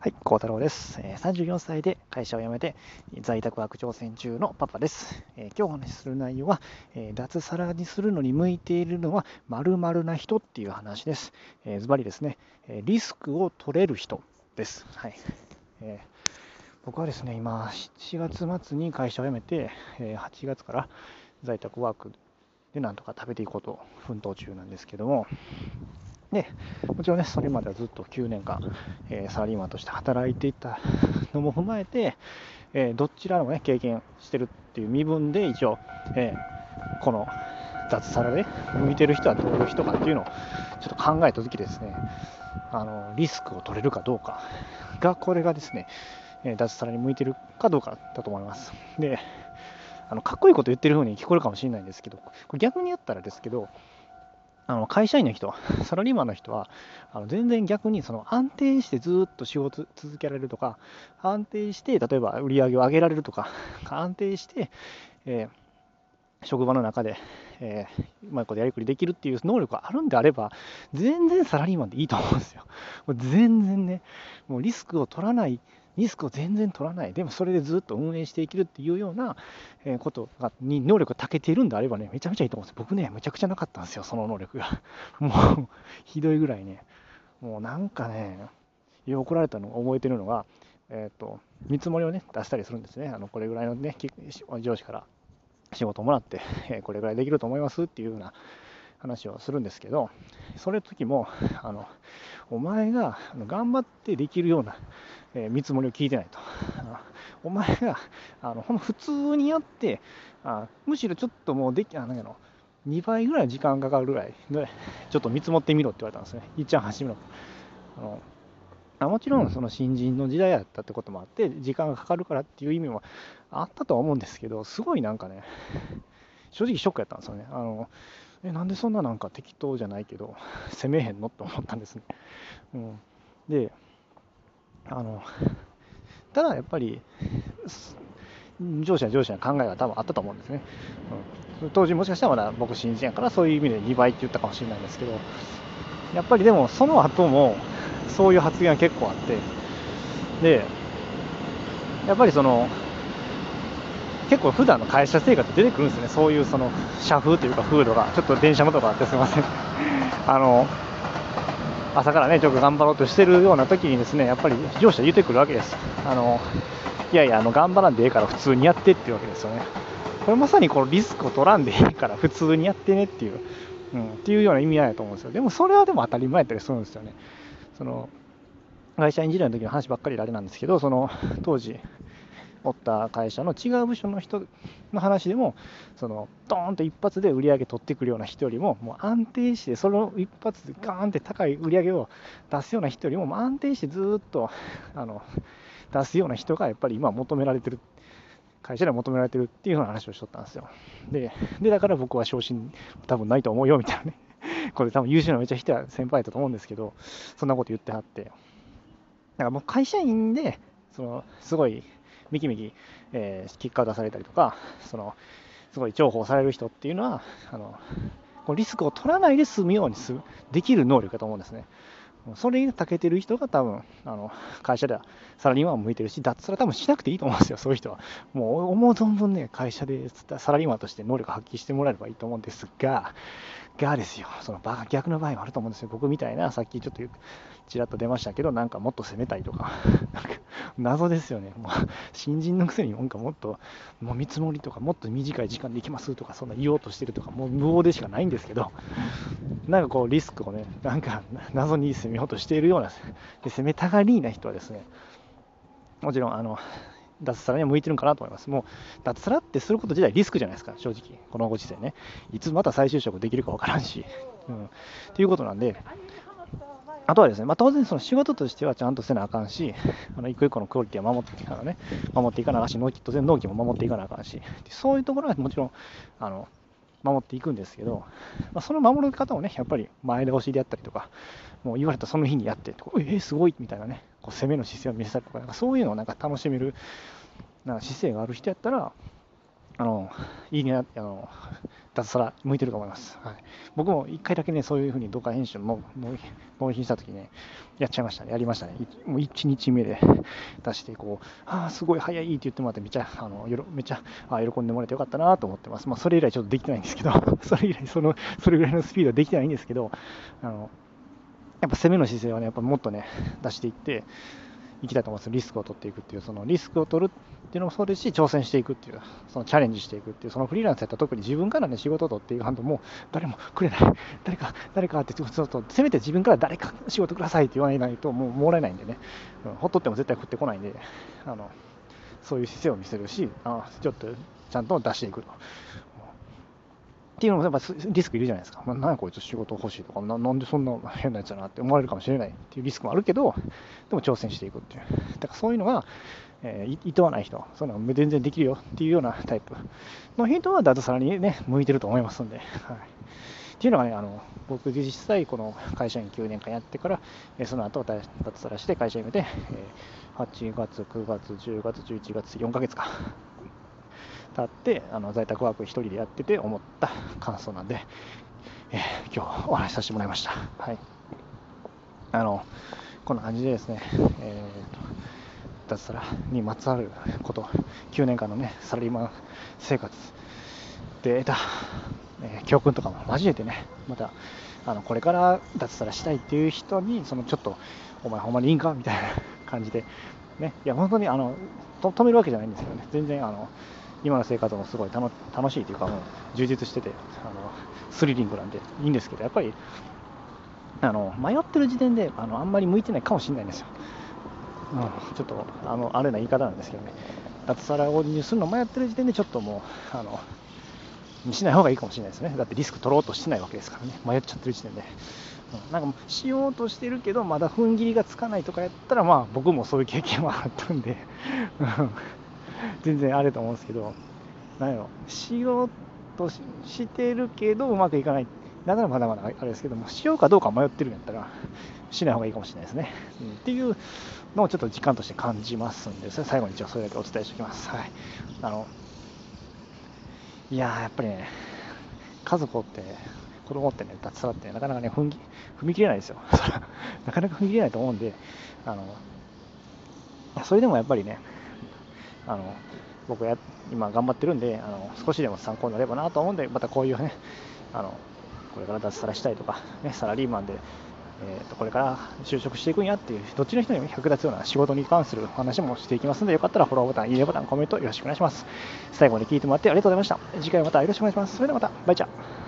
はい、孝太郎です。え34歳で会社を辞めて在宅ワーク挑戦中のパパです。え今日お話しする内容は、え脱サラにするのに向いているのは〇〇な人っていう話です。えズバリですね、えリスクを取れる人です。はい。えー僕はですね、今、7月末に会社を辞めて、え8月から在宅ワークでなんとか食べていこうと奮闘中なんですけども、で、もちろんね、それまではずっと9年間、えーサラリーマンとして働いていたのも踏まえて、えーどちらもね、経験してるっていう身分で、一応、えーこの脱サラで向いてる人はどういう人かっていうのをちょっと考えたときですね、あのリスクを取れるかどうかが、これがですね、え脱サラに向いてるかどうかだと思います。で、あのかっこいいこと言ってる風に聞こえるかもしれないんですけど、これ逆に言ったらですけど、あの会社員の人、サラリーマンの人は、あの全然逆にその安定してずっと仕事続けられるとか、安定して例えば売り上げを上げられるとか、安定して、えー職場の中で、えーうまいことやりくりできるっていう能力があるんであれば、全然サラリーマンでいいと思うんですよ。もう全然ね、もうリスクを取らない、リスクを全然取らない、でもそれでずっと運営していけるっていうようなことがに能力が長けているんであればね、めちゃめちゃいいと思うんですよ。僕ね、むちゃくちゃなかったんですよ、その能力が。もう、ひどいぐらいね、もうなんかね、怒られたのを覚えてるのが、えっ、と、見積もりをね、出したりするんですね。あの、これぐらいのね、上司から仕事をもらって、これぐらいできると思いますっていうような話をするんですけど、それ時も、あの、お前が頑張ってできるような、えー見積もりを聞いてないと。あお前があのほんま普通にやってあ、むしろちょっともうでき、あなんやろ、2倍ぐらい時間かかるぐらいで、ちょっと見積もってみろって言われたんですね。いっちゃん始めろ。あのあもちろんその新人の時代だったってこともあって、時間がかかるからっていう意味もあったとは思うんですけど、すごいなんかね、正直ショックやったんですよね。あのえなんでそんななんか適当じゃないけど、攻めへんのって思ったんですね。うん、で、あの、ただやっぱり、上司は上司の考えが多分あったと思うんですね。うん、当時もしかしたらまだ僕新人やからそういう意味で2倍って言ったかもしれないんですけど、やっぱりでもその後もそういう発言が結構あって、で、やっぱりその、結構普段の会社生活出てくるんですね、そういうその社風というか風土が、ちょっと電車のとかあってすみません。あの、朝からね、ちょっと頑張ろうとしてるような時にですね、やっぱり上司は言ってくるわけです。あの、いやいや、あの、頑張らんでええから普通にやってっていうわけですよね。これまさにこのリスクを取らんでええから普通にやってねっていう、うん、っていうような意味合いだと思うんですよ。でもそれはでも当たり前やったりするんですよね。その、会社員時代の時の話ばっかりであれなんですけど、その、当時、おった会社の違う部署の人の話でも、そのドーンと一発で売り上げ取ってくるような人よりも、もう安定して、その一発でガーンって高い売り上げを出すような人よりも、もう安定してずっと あの出すような人がやっぱり今求められてる、会社では求められてるっていうような話をしとったんですよ。で、でだから僕は昇進多分ないと思うよみたいなね。これ多分優秀なめちゃ人や先輩だと思うんですけど、そんなこと言ってはって。だからもう会社員で、そのすごいめきめき、えー結果を出されたりとか、そのすごい重宝される人っていうのは、あのこうリスクを取らないで済むようにするできる能力だと思うんですね。それに長けてる人が多分あの会社ではサラリーマンも向いてるし、脱サラ多分しなくていいと思うんですよ、そういう人は。もう思う存分ね、会社でサラリーマンとして能力発揮してもらえればいいと思うんですが、がですよ、その逆の場合もあると思うんですよ。僕みたいな、さっきちょっとちらっと出ましたけど、なんかもっと攻めたいとか、なんか謎ですよね。もう新人のくせになんかもっと、もう見積もりとか、もっと短い時間で行きますとか、そんな言おうとしてるとか、もう無謀でしかないんですけど、なんかこうリスクをね、なんか謎に攻めようとしているような、で攻めたがりな人はですね、もちろん、あの、脱サラには向いてるんかなと思います。もう、脱サラってすること自体リスクじゃないですか、正直。このご時世ね。いつまた再就職できるか分からんし。うん。っていうことなんで、あとはですね、まあ、当然その仕事としてはちゃんとせなあかんし、あの一個一個のクオリティは守ってあの、ね、守っていかなあかんし、納期当然納期も守っていかなあかんし、そういうところはもちろんあの守っていくんですけど、まあ、その守る方をね、やっぱり前倒しであったりとか、もう言われたその日にやって、えー、すごいみたいなね、こう攻めの姿勢を見せたりとか、なんかそういうのをなんか楽しめるなんか姿勢がある人やったら、あのいいねあの脱サラ向いてると思います。はい、僕も1回だけね、そういうふうに動画編集の納品したときね、やっちゃいましたね、やりましたね。もう1日目で出して、こう、ああ、すごい早いって言ってもらって、めっちゃ、あのよろめっちゃあ喜んでもらえてよかったなと思ってます。まあ、それ以来ちょっとできてないんですけど、それ以来その、それぐらいのスピードはできてないんですけど、あのやっぱ攻めの姿勢はね、やっぱもっとね、出していって、いきたいと思います。リスクを取っていくっていう、そのリスクを取るっていうのもそうですし、挑戦していくっていう、そのチャレンジしていくっていう、そのフリーランスやったら特に自分からね、仕事を取っていく反動も、誰もくれない、誰か、誰かって、ちょっと、せめて自分から誰か仕事くださいって言わないと、もうもらえないんでね、うん、ほっとっても絶対降ってこないんで、あのそういう姿勢を見せるし、あちょっとちゃんと出していくと。っていうのもやっぱリスクいるじゃないですか。まあ、何やこいつ仕事欲しいとかな、なんでそんな変なやつだなって思われるかもしれないっていうリスクもあるけど、でも挑戦していくっていう。だからそういうのが、えー、意図はない人、そういうのが全然できるよっていうようなタイプの人は脱サラにね、向いてると思いますんで。はいっていうのがね、あの僕実際この会社員9年間やってから、えその後脱サラして会社辞めて、え8月、9月、10月、11月、4ヶ月か、経ってあの在宅ワーク1人でやってて思った 感想なんで、えー、今日お話しさせてもらいました。はい、あのこんな感じでですね、えー、脱サラにまつわること、9年間のね、サラリーマン生活で得た、えー、教訓とかも交えてね、また、あのこれから脱サラしたいっていう人に、そのちょっと、お前ほんまにいいんか？みたいな感じで、ね、いや、本当にあの止めるわけじゃないんですけどね、全然あの今の生活もすごい楽しいというか、もう充実しててあの、スリリングなんでいいんですけど、やっぱりあの迷ってる時点であのあんまり向いてないかもしれないんですよ。うん、ちょっとあのあれな言い方なんですけどね、脱サラをにするの迷ってる時点で、ちょっともう、あのにしない方がいいかもしれないですね。だってリスク取ろうとしてないわけですからね、迷っちゃってる時点で。うん、なんかしようとしてるけど、まだ踏ん切りがつかないとかやったら、まあ僕もそういう経験はあったんで、全然あると思うんですけど、なんやろ、しようとしてるけど、うまくいかない。だからまだまだあれですけども、しようかどうか迷ってるんやったら、しない方がいいかもしれないですね。うん、っていうのをちょっと時間として感じますんで、それ最後に一応それだけお伝えしておきます。はい。あの、いややっぱりね、家族って、子供ってね、脱サラってなかなかね、踏み踏み切れないですよ。なかなか踏み切れないと思うんで、あの、それでもやっぱりね、あの僕や今頑張ってるんであの少しでも参考になればなと思うんでまたこういうねあのこれから脱サラしたいとか、ね、サラリーマンで、えー、とこれから就職していくんやっていうどっちの人にも役立つような仕事に関する話もしていきますのでよかったらフォローボタンいいねボタンコメントよろしくお願いします。最後まで聞いてもらってありがとうございました。次回またよろしくお願いします。それではまた。バイチャ